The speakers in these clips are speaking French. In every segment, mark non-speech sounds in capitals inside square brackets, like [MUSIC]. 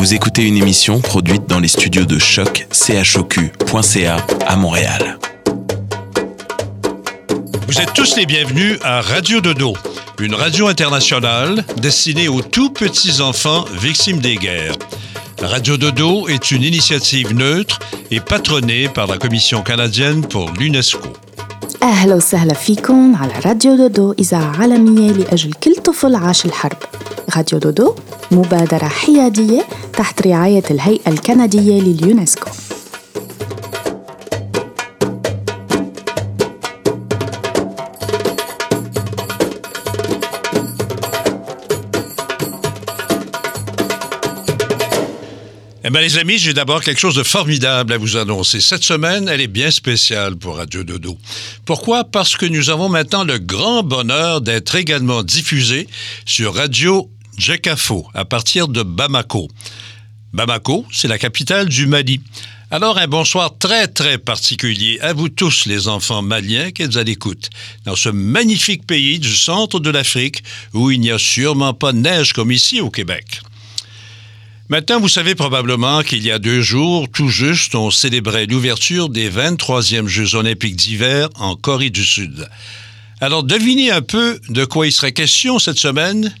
Vous écoutez une émission produite dans les studios de choc chocu.ca à Montréal. Vous êtes tous les bienvenus à Radio Dodo, une radio internationale destinée aux tout petits enfants victimes des guerres. Radio Dodo est une initiative neutre et patronnée par la Commission canadienne pour l'UNESCO. أهلا وسهلا فيكم على راديو دودو إذاعة عالمية لأجل كل طفل عاش الحرب راديو دودو مبادرة حيادية تحت رعاية الهيئة الكندية لليونسكو Eh bien, les amis, j'ai d'abord quelque chose de formidable à vous annoncer. Cette semaine, elle est bien spéciale pour Radio Dodo. Pourquoi? Parce que nous avons maintenant le grand bonheur d'être également diffusés sur Radio Jekafo à partir de Bamako. Bamako, c'est la capitale du Mali. Alors, un bonsoir très, très particulier à vous tous, les enfants maliens qui êtes à l'écoute, dans ce magnifique pays du centre de l'Afrique où il n'y a sûrement pas de neige comme ici au Québec. Maintenant, vous savez probablement qu'il y a deux jours, tout juste, on célébrait l'ouverture des 23e Jeux olympiques d'hiver en Corée du Sud. Alors, devinez un peu de quoi il serait question cette semaine?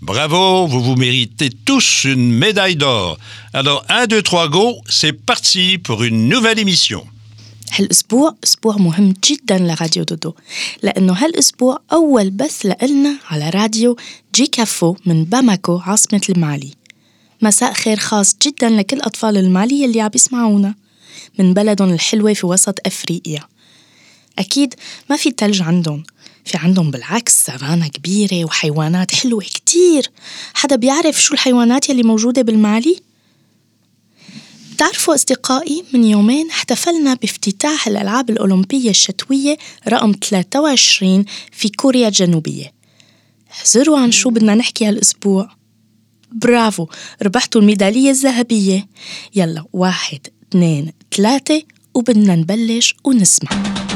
Bravo, vous vous méritez tous une médaille d'or. Alors, 1, 2, 3, go, c'est parti pour une nouvelle émission. هالأسبوع أسبوع مهم جدا لراديو دودو؟ لأنه هالأسبوع أول بث لإلنا على راديو جي كافو من باماكو عاصمة المالي. مساء خير خاص جدا لكل أطفال المالي اللي عم يسمعونا. من بلدهم الحلوة في وسط أفريقيا. أكيد ما في تلج عندهم. في عندهم بالعكس سافانا كبيرة وحيوانات حلوة كتير. حدا بيعرف شو الحيوانات يلي موجودة بالمالي؟ بتعرفوا أصدقائي من يومين احتفلنا بافتتاح الألعاب الأولمبية الشتوية رقم 23 في كوريا الجنوبية. احذروا عن شو بدنا نحكي هالأسبوع. برافو ربحتوا الميدالية الذهبية. يلا واحد اثنين ثلاثة وبدنا نبلش ونسمع.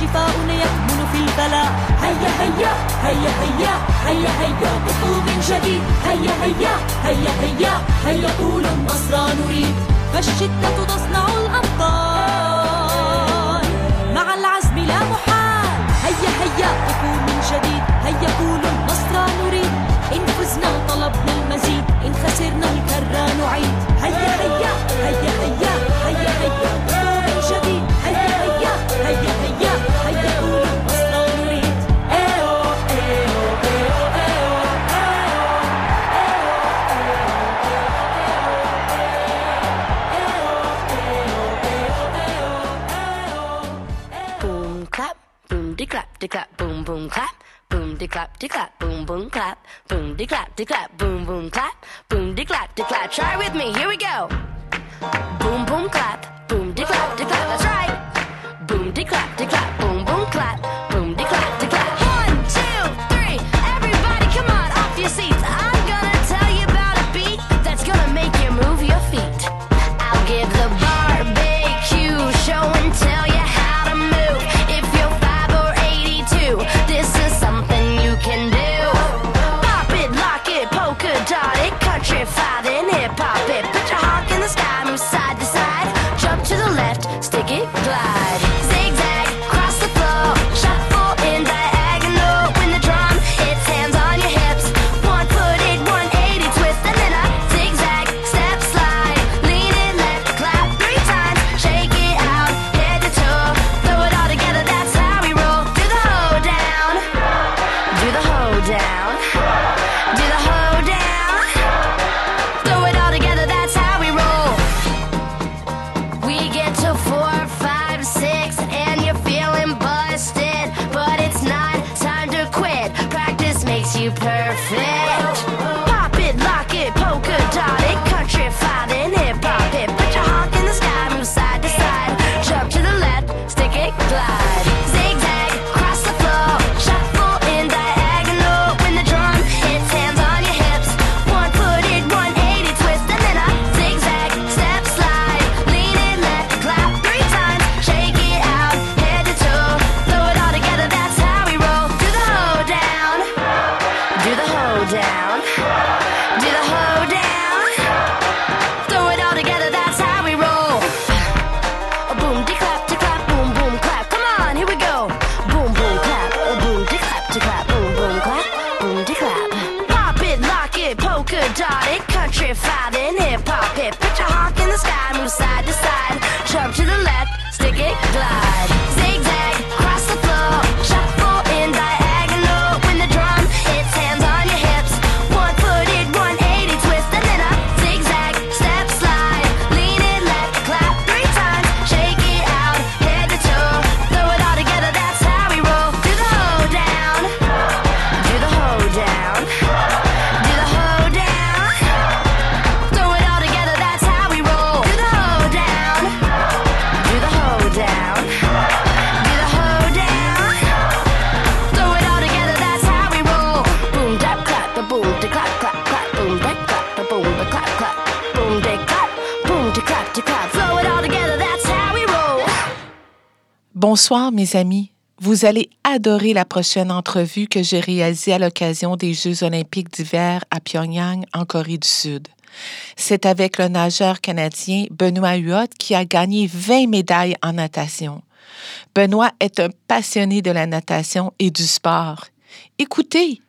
شفاؤنا يكمن في البلاء هيا هيا هيا هيا هيا هيا بقوم جديد هيا هيا هيا هيا هيا طول النصر نريد فالشدة تصنع الأبطال مع العزم لا محال هيا هيا بقوم جديد هيا طول النصر نريد إن فزنا طلبنا المزيد إن خسرنا الكرة نعيد هيا هيا هيا هيا de clap de clap, boom boom clap, boom de clap de clap, boom boom clap, boom de clap de clap. Try with me, here we go. Boom boom clap. Bonsoir mes amis. Vous allez adorer la prochaine entrevue que j'ai réalisée à l'occasion des Jeux olympiques d'hiver à Pyongyang, en Corée du Sud. C'est avec le nageur canadien Benoît Huot qui a gagné 20 médailles en natation. Benoît est un passionné de la natation et du sport. Écoutez,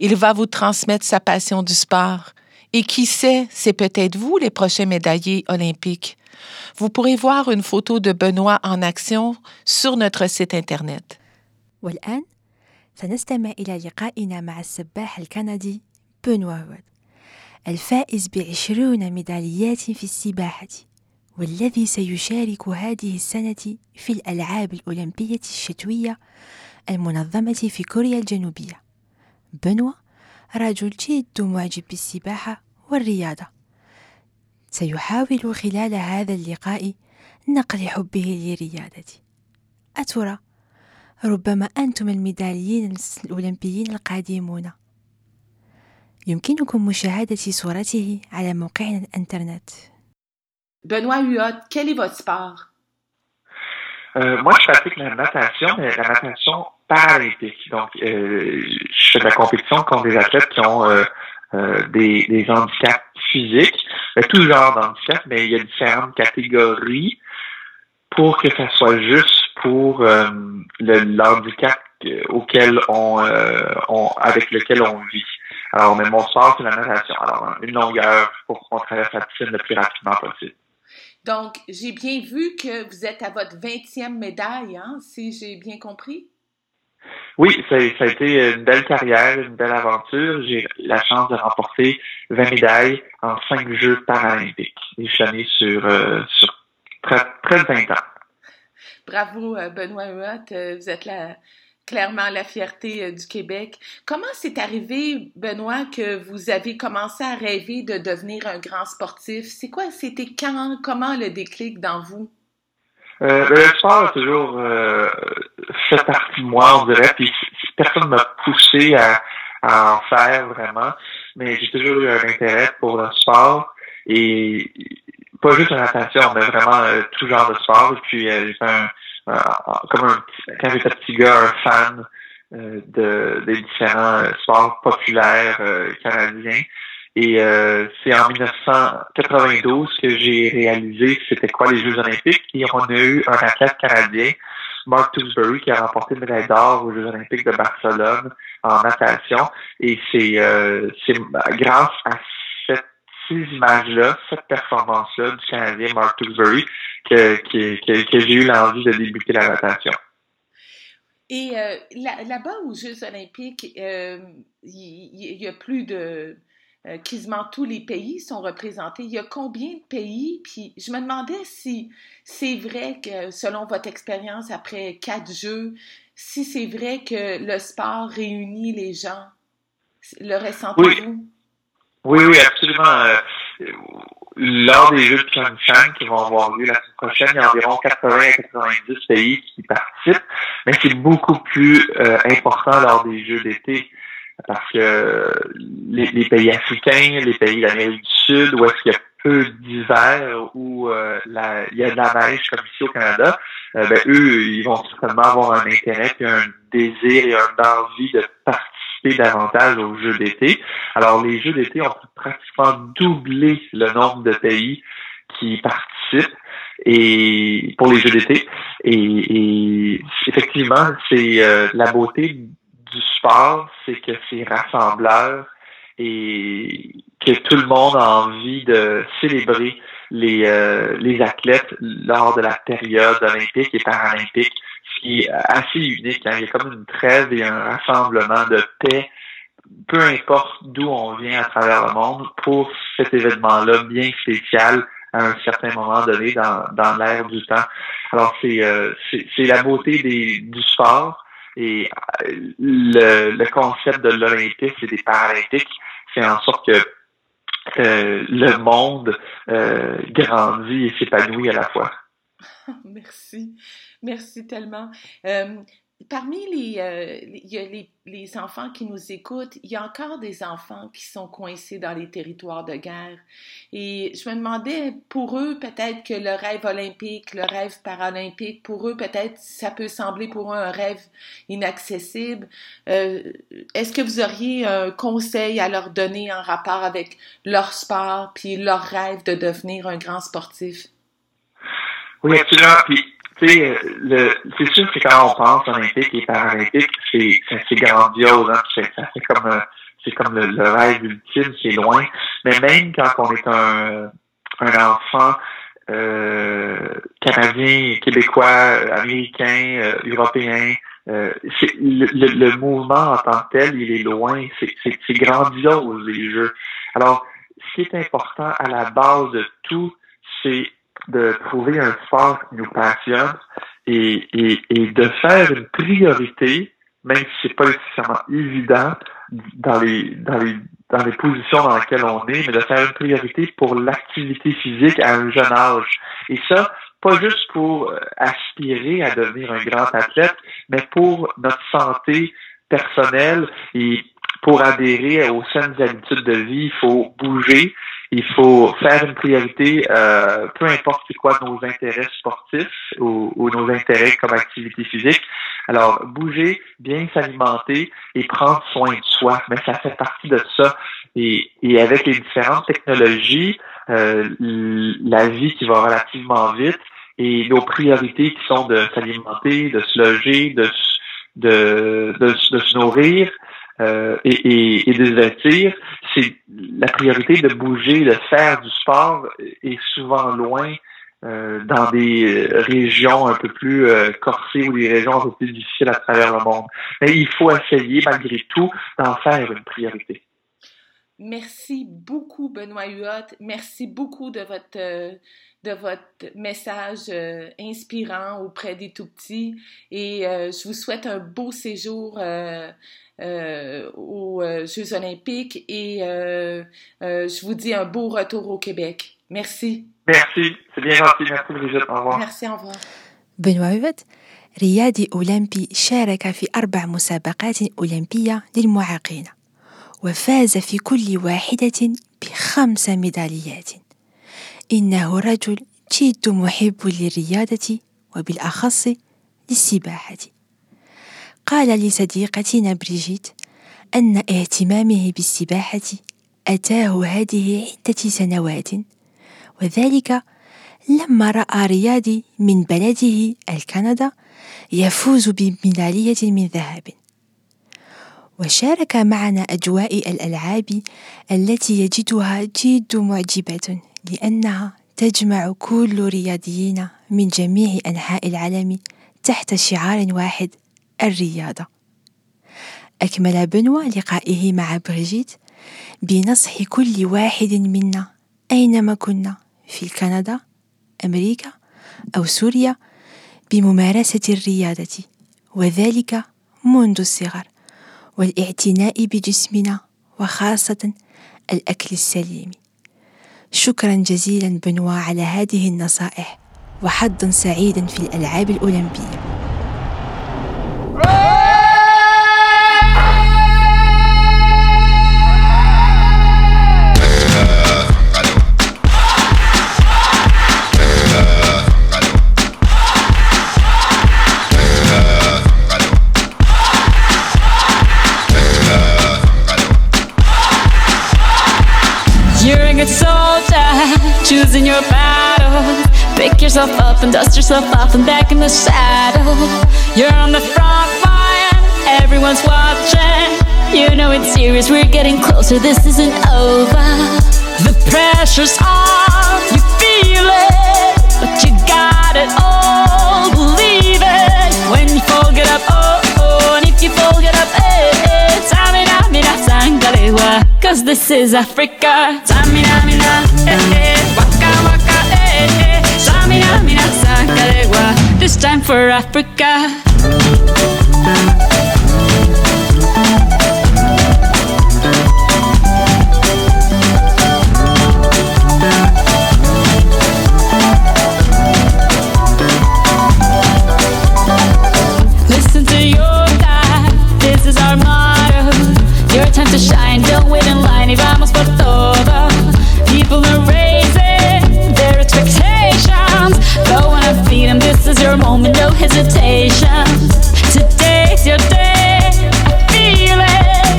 il va vous transmettre sa passion du sport. Et qui sait, c'est peut-être vous les prochains médaillés olympiques. Vous pourrez voir une photo de Benoît en action sur notre site Internet. والآن سنستمع إلى لقائنا مع السباح الكندي بنوا هود الفائز بعشرون ميداليات في السباحة والذي سيشارك هذه السنة في الألعاب الأولمبية الشتوية المنظمة في كوريا الجنوبية بنوا رجل جد معجب بالسباحة والرياضة سيحاول خلال هذا اللقاء نقل حبه للرياضة أترى ربما أنتم الميداليين الأولمبيين القادمون يمكنكم مشاهدة صورته على موقعنا الإنترنت Benoît Huot, quel est votre sport? Euh, moi, je pratique la natation, mais la natation paralympique. Donc, euh, je fais de la compétition contre des athlètes qui ont euh, euh, des, des handicaps physiques, Ben, tout genre d'handicap, mais il y a différentes catégories pour que ça soit juste pour euh, l'handicap euh, on, avec lequel on vit. Alors, mais mon sport, c'est la natation. Alors, une longueur pour qu'on traverse la piscine le plus rapidement possible. Donc, j'ai bien vu que vous êtes à votre 20e médaille, hein, si j'ai bien compris? Oui, ça, ça a été une belle carrière, une belle aventure. J'ai eu la chance de remporter 20 médailles en 5 Jeux paralympiques. Et je suis allé sur, euh, sur près, près de 20 ans. Bravo, euh, Benoît Huot. Euh, Vous êtes la- clairement la fierté euh, du Québec. Comment c'est arrivé, Benoît, que vous avez commencé à rêver de devenir un grand sportif? C'est quoi, c'était quand, comment le déclic dans vous? Euh, le sport a toujours euh, fait partie de moi, on dirait, puis personne m'a poussé à, à en faire vraiment, mais j'ai toujours eu un intérêt pour le sport et pas juste la natation, mais vraiment euh, tout genre de sport. Et puis euh, j'étais un, comme un petit- quand j'étais petit gars, un fan euh, de des différents euh, sports populaires euh, canadiens. Et euh, c'est en 1992 que j'ai réalisé c'était quoi les Jeux olympiques. Et on a eu un athlète canadien, Mark Tewksbury, qui a remporté une médaille d'or aux Jeux olympiques de Barcelone en natation. Et c'est euh, grâce à cette, ces images-là, cette performance-là du Canadien Mark Tewksbury que, que, que, j'ai eu l'envie de débuter la natation. Et euh, là- là-bas aux Jeux olympiques, euh, il il- il y, a plus de... euh, quasiment tous les pays sont représentés. Il y a combien de pays? Puis je me demandais si c'est vrai que, selon votre expérience après quatre Jeux, si c'est vrai que le sport réunit les gens. Le ressentez-vous? Oui, oui, absolument. Euh, lors des Jeux de Pyeongchang qui vont avoir lieu la semaine prochaine, il y a environ 80 à 90 pays qui participent, mais c'est beaucoup plus euh, important lors des Jeux d'été parce que les, les pays africains, les pays d'Amérique du Sud, où est-ce qu'il y a peu d'hiver, où euh, la- il y a de la neige comme ici au Canada, euh, ben, eux, ils vont certainement avoir un intérêt puis un désir et un envie de participer davantage aux Jeux d'été. Alors, les Jeux d'été ont pratiquement doublé le nombre de pays qui participent et pour les Jeux d'été. Et, et effectivement, c'est euh, la beauté du sport, c'est que c'est rassembleur et que tout le monde a envie de célébrer les, euh, les athlètes lors de la période olympique et paralympique, ce qui est assez unique. hein. Il y a comme une trêve et un rassemblement de paix, peu importe d'où on vient à travers le monde, pour cet événement-là bien spécial à un certain moment donné dans, dans l'ère du temps. Alors, c'est euh, la beauté des, du sport et euh, le, le concept de l'Olympique et des Paralympiques fait en sorte que euh, le monde euh, grandit et s'épanouit à la fois. [LAUGHS] Merci. Merci tellement. Parmi les, euh, les- il y a les, les enfants qui nous écoutent, il y a encore des enfants qui sont coincés dans les territoires de guerre. Et je me demandais, pour eux, peut-être que le rêve olympique, le rêve paralympique, pour eux, peut-être, ça peut sembler pour eux un rêve inaccessible. Euh, Est-ce que vous auriez un conseil à leur donner en rapport avec leur sport, puis leur rêve de devenir un grand sportif? Oui, absolument. C'est sûr que quand on pense olympique et paralympique, c'est, grandiose, hein. Comme, euh, c'est comme le, le rêve ultime, c'est loin. Mais même quand on est un, un enfant euh, canadien, québécois, américain, euh, européen, euh, le, le- le mouvement en tant que tel, il est loin. C'est grandiose, les jeux. Alors, ce qui est important à la base de tout, c'est de trouver un sport qui nous passionne et, et, et de faire une priorité, même si c'est pas nécessairement évident dans les, dans les, dans les positions dans lesquelles on est, mais de faire une priorité pour l'activité physique à un jeune âge. Et ça, pas juste pour euh, aspirer à devenir un grand athlète, mais pour notre santé personnelle et pour adhérer aux saines habitudes de vie, il faut bouger, il faut faire une priorité, euh, peu importe c'est quoi nos intérêts sportifs ou, ou nos intérêts comme activité physique. Alors, bouger, bien s'alimenter et prendre soin de soi, mais ça fait partie de ça. Et, et avec les différentes technologies, euh, la vie qui va relativement vite et nos priorités qui sont de s'alimenter, de se loger, de, de, de, de se nourrir euh, et, et, et de se vêtir, c'est la priorité de bouger, de faire du sport est souvent loin euh, dans des euh, régions un peu plus euh, corsées ou des régions un peu plus difficiles à travers le monde. Mais il faut essayer malgré tout d'en faire une priorité. Merci beaucoup, Benoît Huot. Merci beaucoup de votre, euh, de votre message euh, inspirant auprès des tout-petits. Et euh, je vous souhaite un beau séjour euh, euh, aux euh, Jeux olympiques et euh, euh, je vous dis un beau retour au Québec. Merci. Merci, c'est bien gentil. Merci Brigitte. Au revoir. Merci, au revoir. بنوا هوت رياضي أولمبي شارك في أربع مسابقات أولمبية للمعاقين وفاز في كل واحدة بخمس ميداليات إنه رجل جد محب للرياضة وبالأخص للسباحة. قال لصديقتنا بريجيت أن اهتمامه بالسباحة أتاه هذه عدة سنوات وذلك لما رأى رياضي من بلده الكندا يفوز بميدالية من ذهب وشارك معنا أجواء الألعاب التي يجدها جد معجبة. لأنها تجمع كل رياضيين من جميع أنحاء العالم تحت شعار واحد الرياضة. أكمل بنوا لقائه مع بريجيت بنصح كل واحد منا أينما كنا في كندا أمريكا أو سوريا بممارسة الرياضة وذلك منذ الصغر والاعتناء بجسمنا وخاصة الأكل السليم. شكرا جزيلا بنوا على هذه النصائح وحظا سعيدا في الألعاب الأولمبية. Choosing your battle. Pick yourself up and dust yourself off and back in the saddle. You're on the front line, everyone's watching. You know it's serious, we're getting closer, this isn't over. The pressure's on, you feel it, but you got it all. Believe it when you fall, get up, oh, oh, and if you fall, get up, eh, eh. Tamina, mina, sangalewa, cause this is Africa. Tamina, mina, eh, eh, this time for Africa. Listen to your dad, this is our motto. Your time to shine, don't wait in line y vamos por todo. Is your moment, no hesitation. Today's your day, I feel it.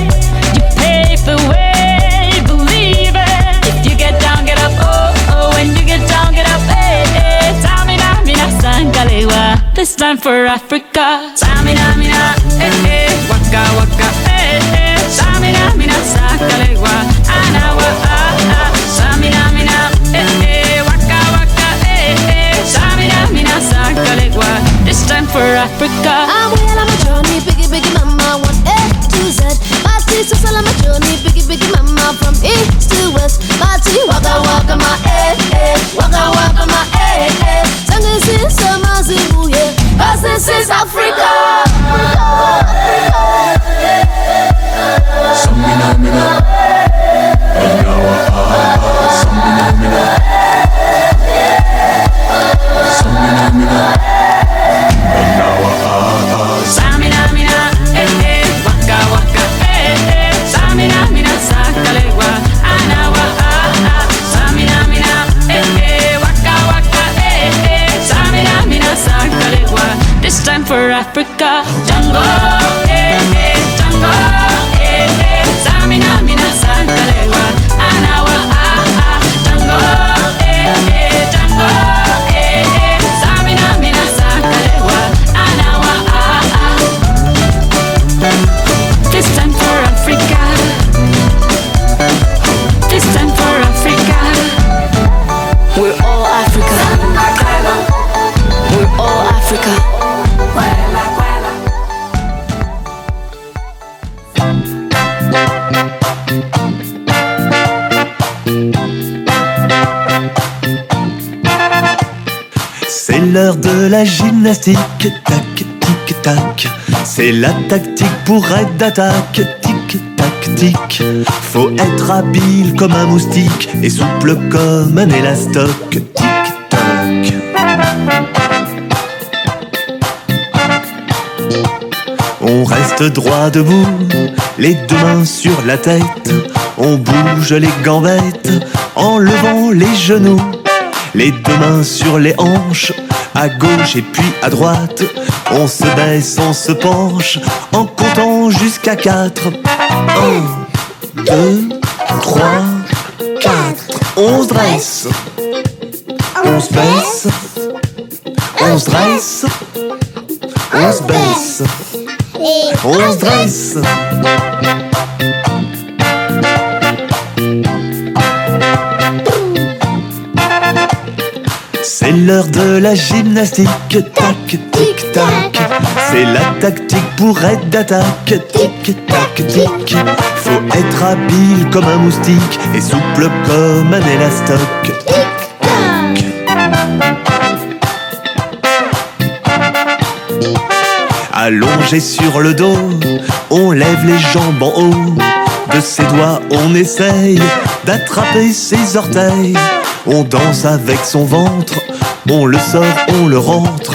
You pave the way, believe it. If you get down, get up, oh, oh. When you get down, get up, eh, eh. Tamina, mina, sangalewa. This time for Africa. Tamina, mina, eh, eh. Waka, waka, eh, eh. Tamina, mina, sangalewa. Mama from east to west, my tea, walk, I walk on my ass. 아. La gymnastique, tac, tic, tac. C'est la tactique pour être d'attaque, tic, tac, tic. Faut être habile comme un moustique et souple comme un élastoc, tic, tac. On reste droit debout, les deux mains sur la tête. On bouge les gambettes en levant les genoux. Les deux mains sur les hanches, à gauche et puis à droite. On se baisse, on se penche, en comptant jusqu'à quatre. Un, deux, trois, quatre. On se dresse, on se baisse, on se dresse, on se baisse, on se dresse. La gymnastique, tac, tic, tac. C'est la tactique pour être d'attaque, tic, tac, tic. Faut être habile comme un moustique et souple comme un élastoc. Allongé sur le dos, on lève les jambes en haut. De ses doigts, on essaye d'attraper ses orteils. On danse avec son ventre, on le sort, on le rentre.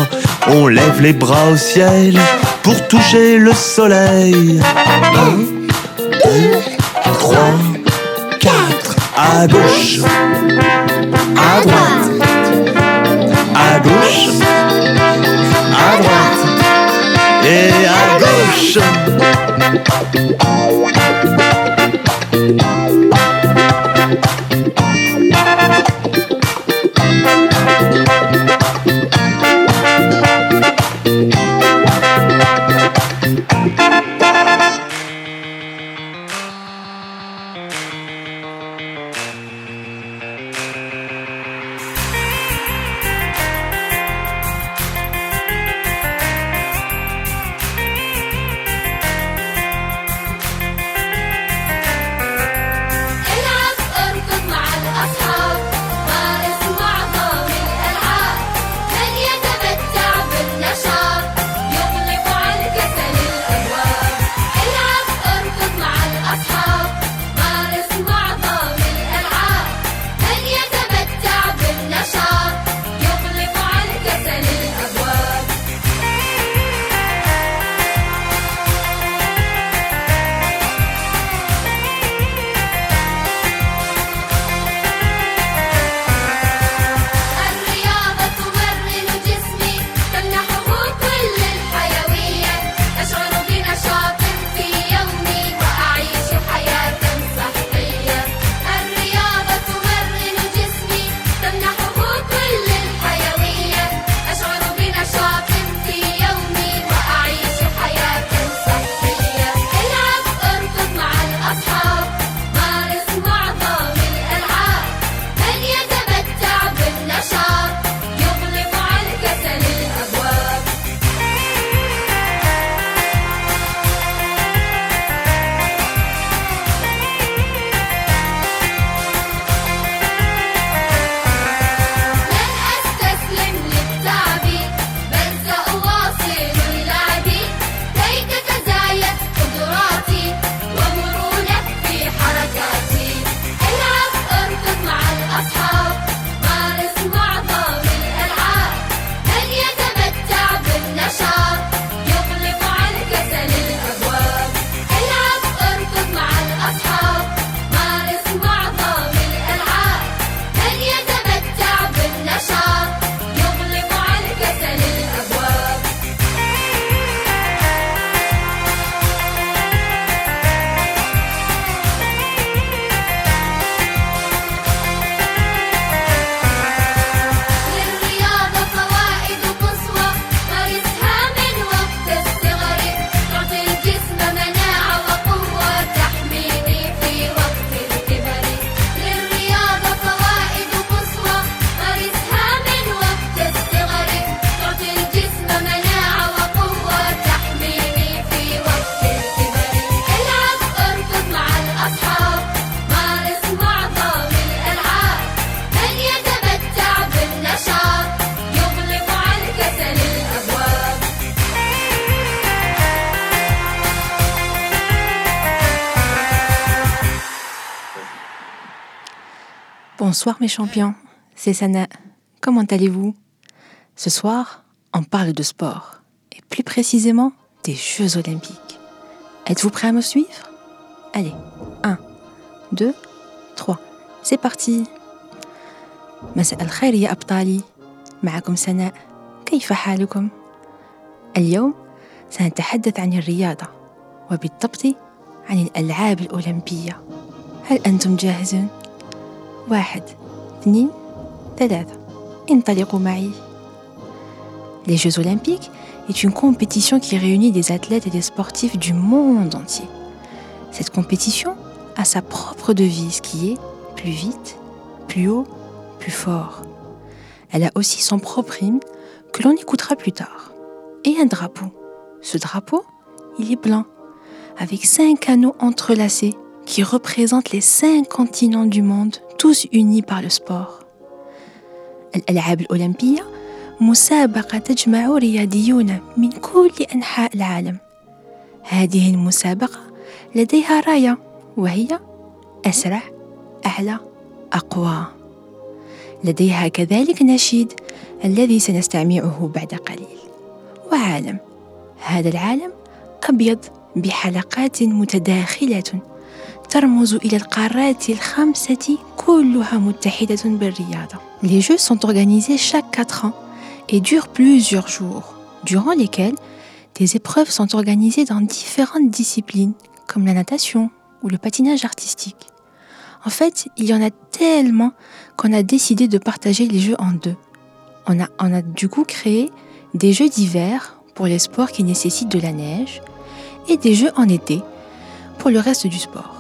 On lève les bras au ciel pour toucher le soleil. Un, deux, trois, quatre. À gauche, à droite, à gauche, à droite et à gauche. Bonsoir mes champions, c'est Sana. Comment allez-vous Ce soir, on parle de sport, et plus précisément des Jeux olympiques. Êtes-vous prêts à me suivre Allez, 1, 2, 3, c'est parti مساء الخير يا أبطالي معكم سناء كيف حالكم؟ اليوم سنتحدث عن الرياضة وبالضبط عن الألعاب الأولمبية هل أنتم جاهزون؟ واحد اثنين ثلاثة انطلقوا معي Les Jeux olympiques est une compétition qui réunit des athlètes et des sportifs du monde entier. Cette compétition a sa propre devise qui est plus vite, plus haut, plus fort. Elle a aussi son propre hymne que l'on écoutera plus tard. Et un drapeau. Ce drapeau, il est blanc, avec cinq anneaux entrelacés qui représentent les cinq continents du monde, tous unis par le sport. الألعاب الأولمبية مسابقة تجمع رياضيون من كل أنحاء العالم. هذه المسابقة لديها راية وهي أسرع، أعلى، أقوى. لديها كذلك نشيد الذي سنستمعه بعد قليل. وعالم. هذا العالم أبيض بحلقات متداخلة ترمز إلى القارات الخمسة كلها متحدة بالرياضة. Les Jeux sont organisés chaque 4 ans et durent plusieurs jours, durant lesquels des épreuves sont organisées dans différentes disciplines, comme la natation ou le patinage artistique. En fait, il y en a tellement qu'on a décidé de partager les jeux en deux. On a, on a du coup créé des jeux d'hiver pour les sports qui nécessitent de la neige et des jeux en été pour le reste du sport.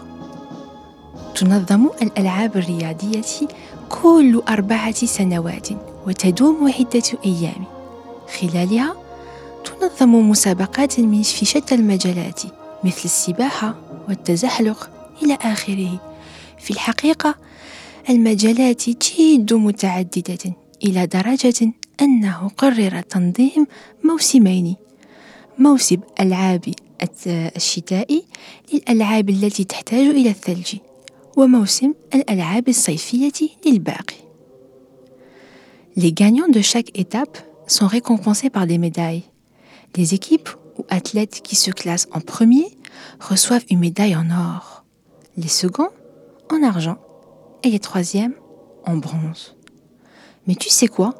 تنظم الألعاب الرياضية كل أربعة سنوات وتدوم عدة أيام. خلالها تنظم مسابقات في شتى المجالات مثل السباحة والتزحلق إلى آخره. في الحقيقة المجالات جد متعددة إلى درجة أنه قرر تنظيم موسمين. موسم ألعاب الشتاء للألعاب التي تحتاج إلى الثلج. وموسم الألعاب الصيفية للباقي. Les gagnants de chaque étape sont récompensés par des médailles. Les équipes ou athlètes qui se classent en premier reçoivent une médaille en or, les seconds en argent et les troisièmes en bronze. Mais tu sais quoi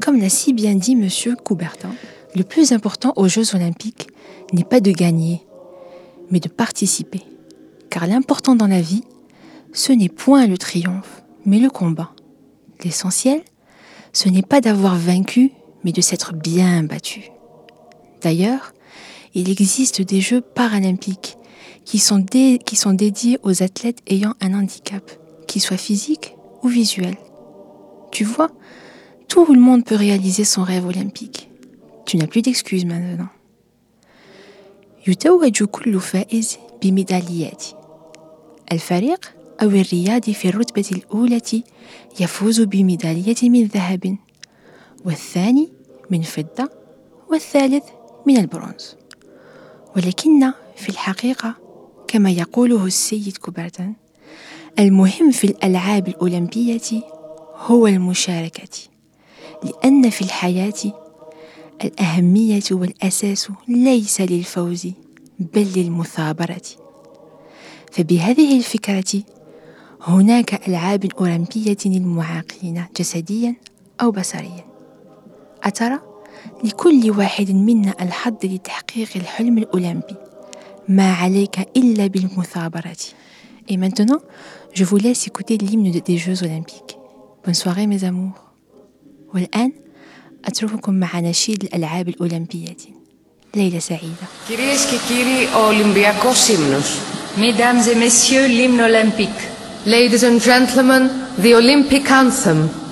Comme l'a si bien dit Monsieur Coubertin, le plus important aux Jeux olympiques n'est pas de gagner, mais de participer. Car l'important dans la vie, ce n'est point le triomphe, mais le combat. L'essentiel, ce n'est pas d'avoir vaincu, mais de s'être bien battu. D'ailleurs, il existe des Jeux paralympiques qui sont, dé- qui sont dédiés aux athlètes ayant un handicap, qu'il soit physique ou visuel. Tu vois, tout le monde peut réaliser son rêve olympique. Tu n'as plus d'excuses maintenant. يتوج كل فائز بميداليات الفريق أو الرياضي في الرتبة الأولى يفوز بميدالية من ذهب والثاني من فضة والثالث من البرونز. ولكن في الحقيقة كما يقوله السيد كوبرتان المهم في الألعاب الأولمبية هو المشاركة لأن في الحياة الأهمية والأساس ليس للفوز بل للمثابرة. فبهذه الفكرة هناك ألعاب أولمبية للمعاقين جسديا أو بصريا أترى لكل واحد منا الحظ لتحقيق الحلم الأولمبي ما عليك إلا بالمثابرة Et maintenant, je vous laisse écouter l'hymne des Jeux olympiques. Bonne soirée mes amours. والآن أترككم مع نشيد الألعاب الأولمبية. ليلة سعيدة. Κυρίες και κύριοι, ο Ολυμπιακός ύμνος. Mesdames et messieurs, l'hymne olympique. Ladies and gentlemen, the Olympic anthem.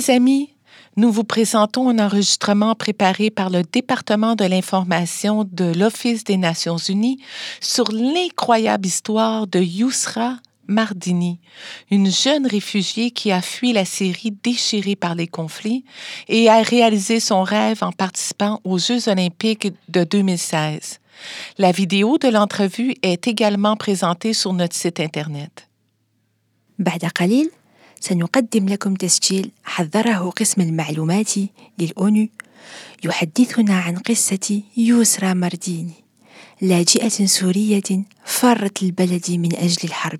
Allô les amis, nous vous présentons un enregistrement préparé par le département de l'information de l'Office des Nations Unies sur l'incroyable histoire de Yousra Mardini, une jeune réfugiée qui a fui la Syrie déchirée par les conflits et a réalisé son rêve en participant aux Jeux olympiques de 2016. La vidéo de l'entrevue est également présentée sur notre site Internet. بعد قليل سنقدم لكم تسجيل حضره قسم المعلومات للأونو يحدثنا عن قصة يوسرا مارديني لاجئة سورية فرت البلد من أجل الحرب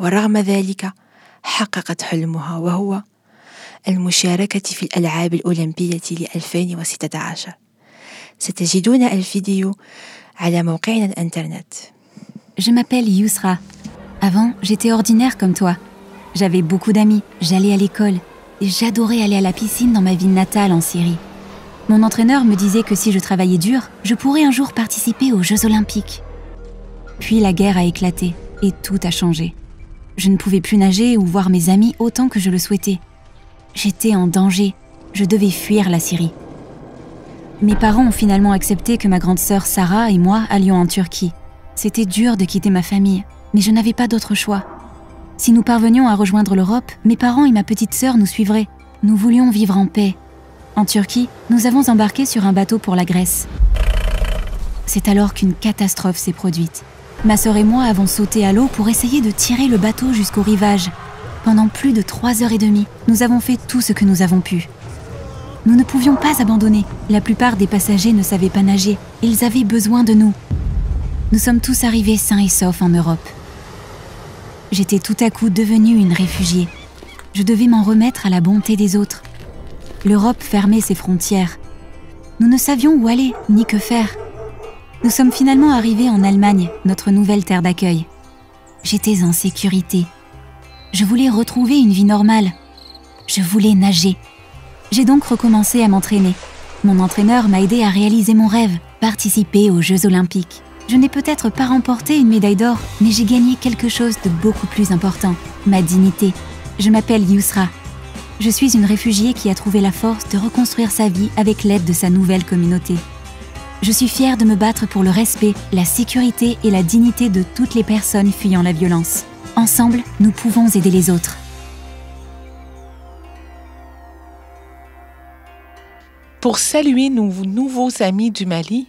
ورغم ذلك حققت حلمها وهو المشاركة في الألعاب الأولمبية ل 2016 ستجدون الفيديو على موقعنا الإنترنت Je m'appelle Yousra. Avant, j'étais ordinaire comme toi. J'avais beaucoup d'amis, j'allais à l'école et j'adorais aller à la piscine dans ma ville natale en Syrie. Mon entraîneur me disait que si je travaillais dur, je pourrais un jour participer aux Jeux olympiques. Puis la guerre a éclaté et tout a changé. Je ne pouvais plus nager ou voir mes amis autant que je le souhaitais. J'étais en danger, je devais fuir la Syrie. Mes parents ont finalement accepté que ma grande sœur Sarah et moi allions en Turquie. C'était dur de quitter ma famille, mais je n'avais pas d'autre choix. Si nous parvenions à rejoindre l'Europe, mes parents et ma petite sœur nous suivraient. Nous voulions vivre en paix. En Turquie, nous avons embarqué sur un bateau pour la Grèce. C'est alors qu'une catastrophe s'est produite. Ma sœur et moi avons sauté à l'eau pour essayer de tirer le bateau jusqu'au rivage. Pendant plus de trois heures et demie, nous avons fait tout ce que nous avons pu. Nous ne pouvions pas abandonner. La plupart des passagers ne savaient pas nager. Ils avaient besoin de nous. Nous sommes tous arrivés sains et saufs en Europe. J'étais tout à coup devenue une réfugiée. Je devais m'en remettre à la bonté des autres. L'Europe fermait ses frontières. Nous ne savions où aller ni que faire. Nous sommes finalement arrivés en Allemagne, notre nouvelle terre d'accueil. J'étais en sécurité. Je voulais retrouver une vie normale. Je voulais nager. J'ai donc recommencé à m'entraîner. Mon entraîneur m'a aidé à réaliser mon rêve, participer aux Jeux olympiques. Je n'ai peut-être pas remporté une médaille d'or, mais j'ai gagné quelque chose de beaucoup plus important, ma dignité. Je m'appelle Yousra. Je suis une réfugiée qui a trouvé la force de reconstruire sa vie avec l'aide de sa nouvelle communauté. Je suis fière de me battre pour le respect, la sécurité et la dignité de toutes les personnes fuyant la violence. Ensemble, nous pouvons aider les autres. Pour saluer nos nouveaux amis du Mali,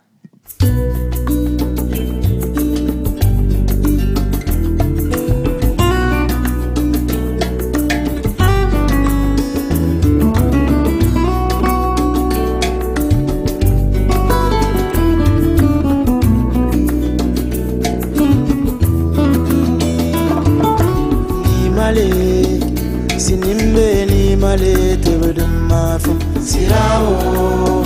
Sinimbe ni malete bedum mafum Sirao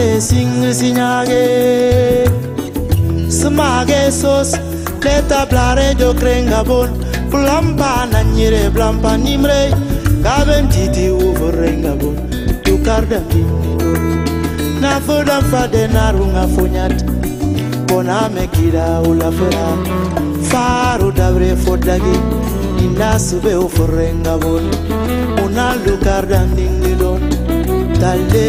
ale sing sinyage smage sos leta blare jo krenga bon plampa na nyire plampa nimre gaben titi uvorenga bon tu karda na foda fade narunga fonyat bona mekira ulafera faru dabre fodage inda sube uforenga bon una lugar dandingilon talle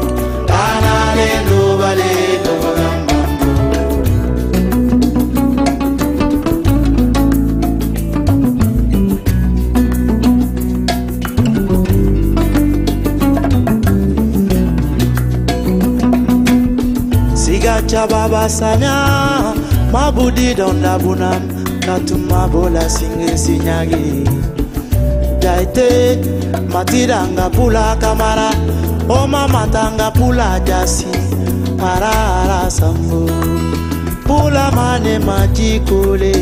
sigacha baba sanya mabudi donda bunam katuma bola singe sinyagi. Jaite matiranga pula kamara oma matanga pula jasi parara sambo pula mane majikole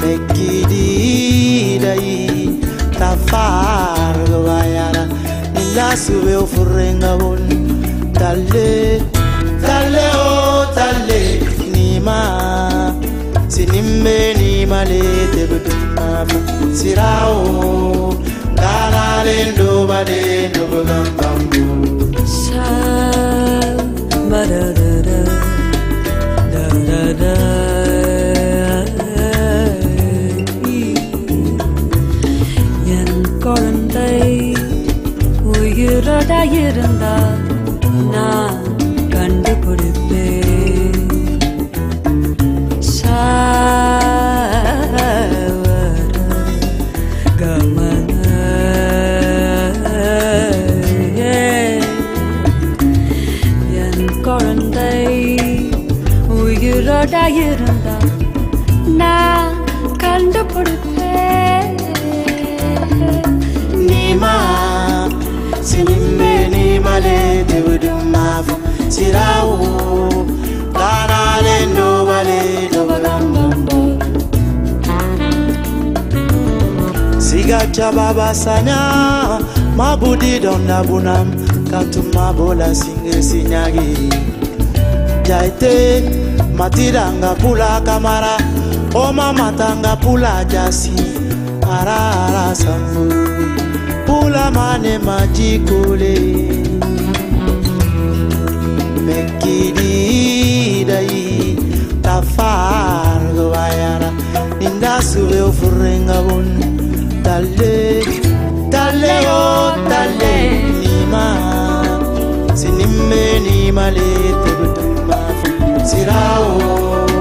mekidi dai tafar gayara ninda sube ofrenga bon talé talé o talé ni ma sinimbe ni male tebutuma sira o dalale ndobale ndobogambambu da da da da da குழந்தை உயிரோட இருந்தா sigacha baba sanya mabudi donda bunam katuma bola singe sinyagi. Jaite matiranga pula kamara oma matanga pula jasi arara sambu. Pula mane majikole mekidi dai tafar gawayara ninda sube ofrenga bon Dale, dale, oh, dale, nima. Sinime, nima, le, te, sirao.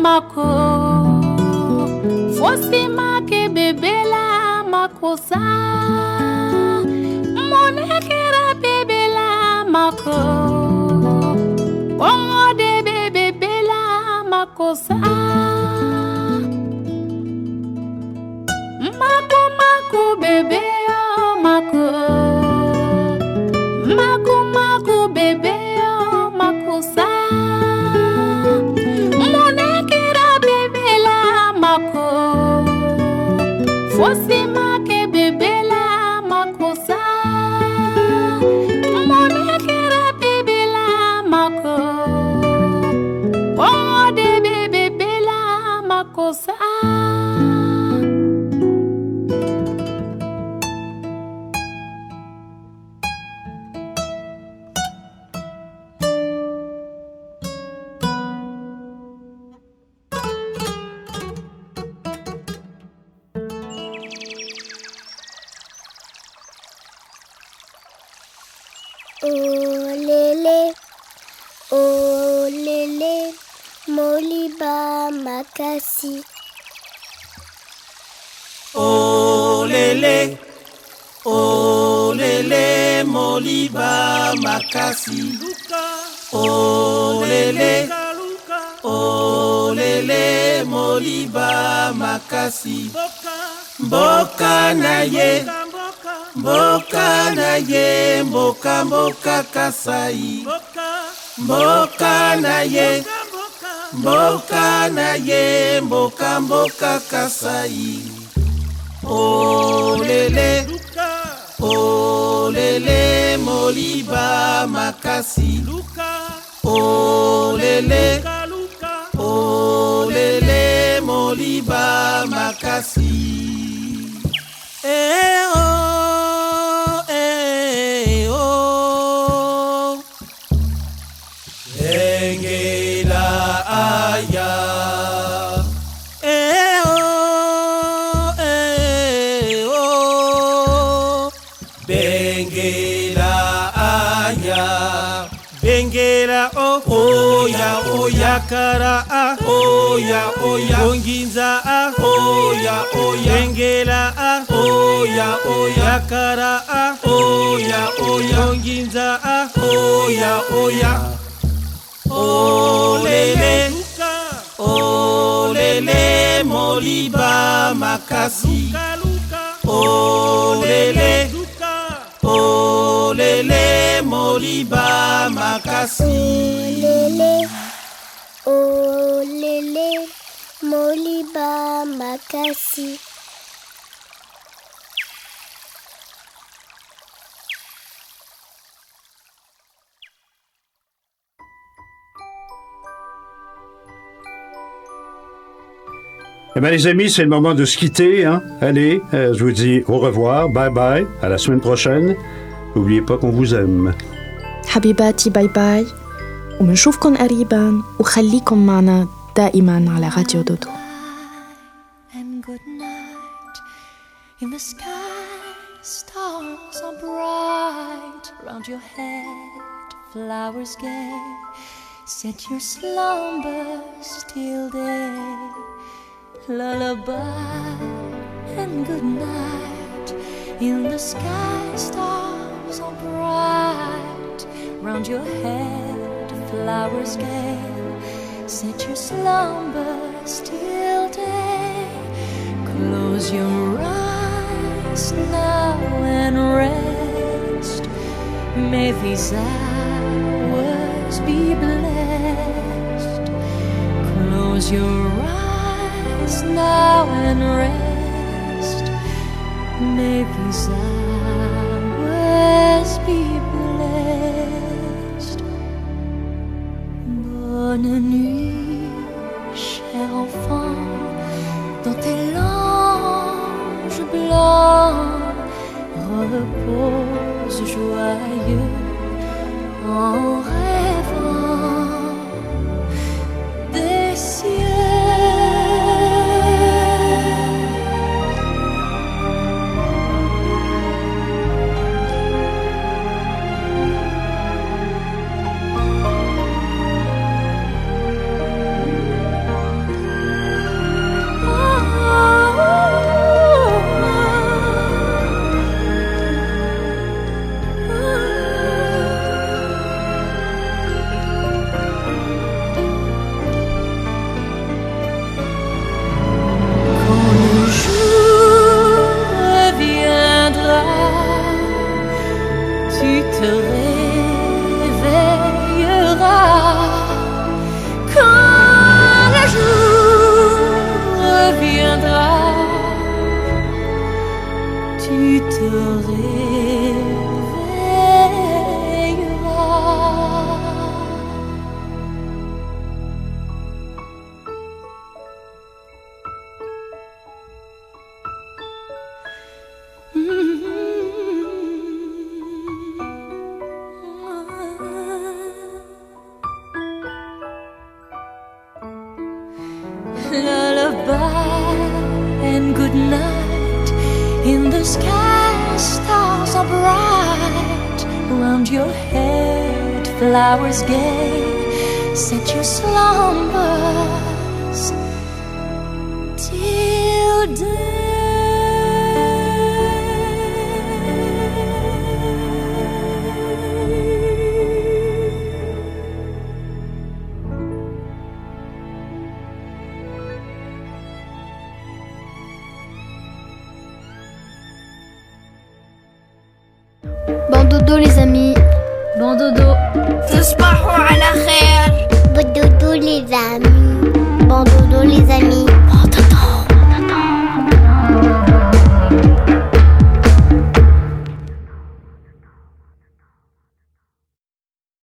mako. Fosi makebebela makosa. Monekera bebela mako. Kongode bebebela makosa. Must lélé, Moliba Makasi. Mboka na ye, mboka na ye, mboka mboka Kasai. Mboka na ye, mboka na ye, mboka mboka Kasai. Oh lele, oh lele, Moliba Makasi. Oh lele, oh lele, Moliba Makasi. Eh oya kara ah, oya oya. Onginza ah, oya oya. Bengela ah, oya oya. Kara ah, oya oya. Onginza ah, oya oya. Olele. Olele moliba makasi. Olele. Olele moliba makasi. Lélé, molele moliba makasi Eh bien, les amis, c'est le moment de se quitter. Hein. Allez, euh, je vous dis au revoir, bye bye, à la semaine prochaine. N'oubliez pas qu'on vous aime. Habibati, bye bye. ومنشوفكن قريبا وخليكن معنا دائما على راديو دودو. In the sky, stars are bright. Round your head, flowers gay. Set your slumbers till day. Lullaby and good night. In the sky, stars are bright. Round your head, flowers gay. Set your slumbers till day. Close your eyes now and rest. May these hours be blessed. Close your eyes now and rest. May these hours Bonne nuit, cher enfant, dans tes langes blancs, repose joyeux